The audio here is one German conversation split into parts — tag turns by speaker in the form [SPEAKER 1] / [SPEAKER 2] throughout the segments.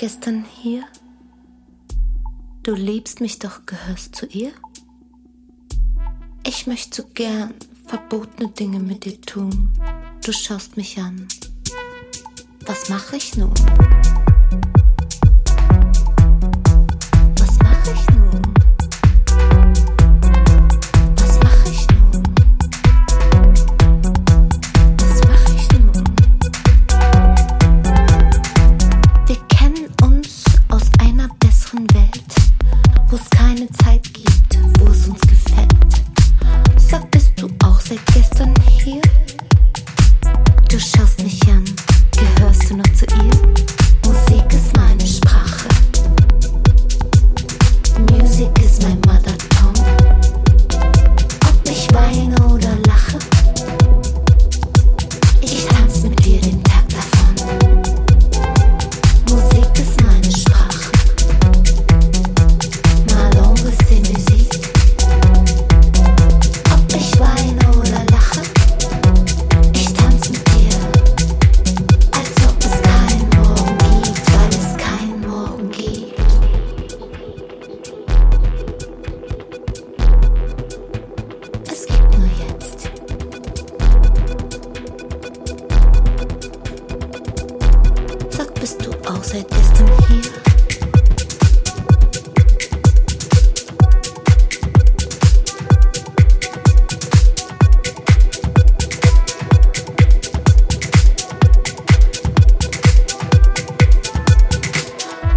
[SPEAKER 1] gestern hier? Du liebst mich doch, gehörst zu ihr? Ich möchte so gern verbotene Dinge mit dir tun. Du schaust mich an. Was mache ich nun? bist du auch seit gestern hier?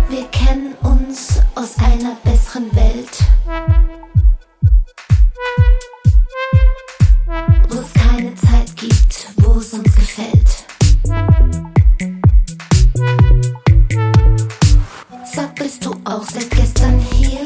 [SPEAKER 1] Wir kennen uns aus einer besseren Welt. auch seit gestern hier.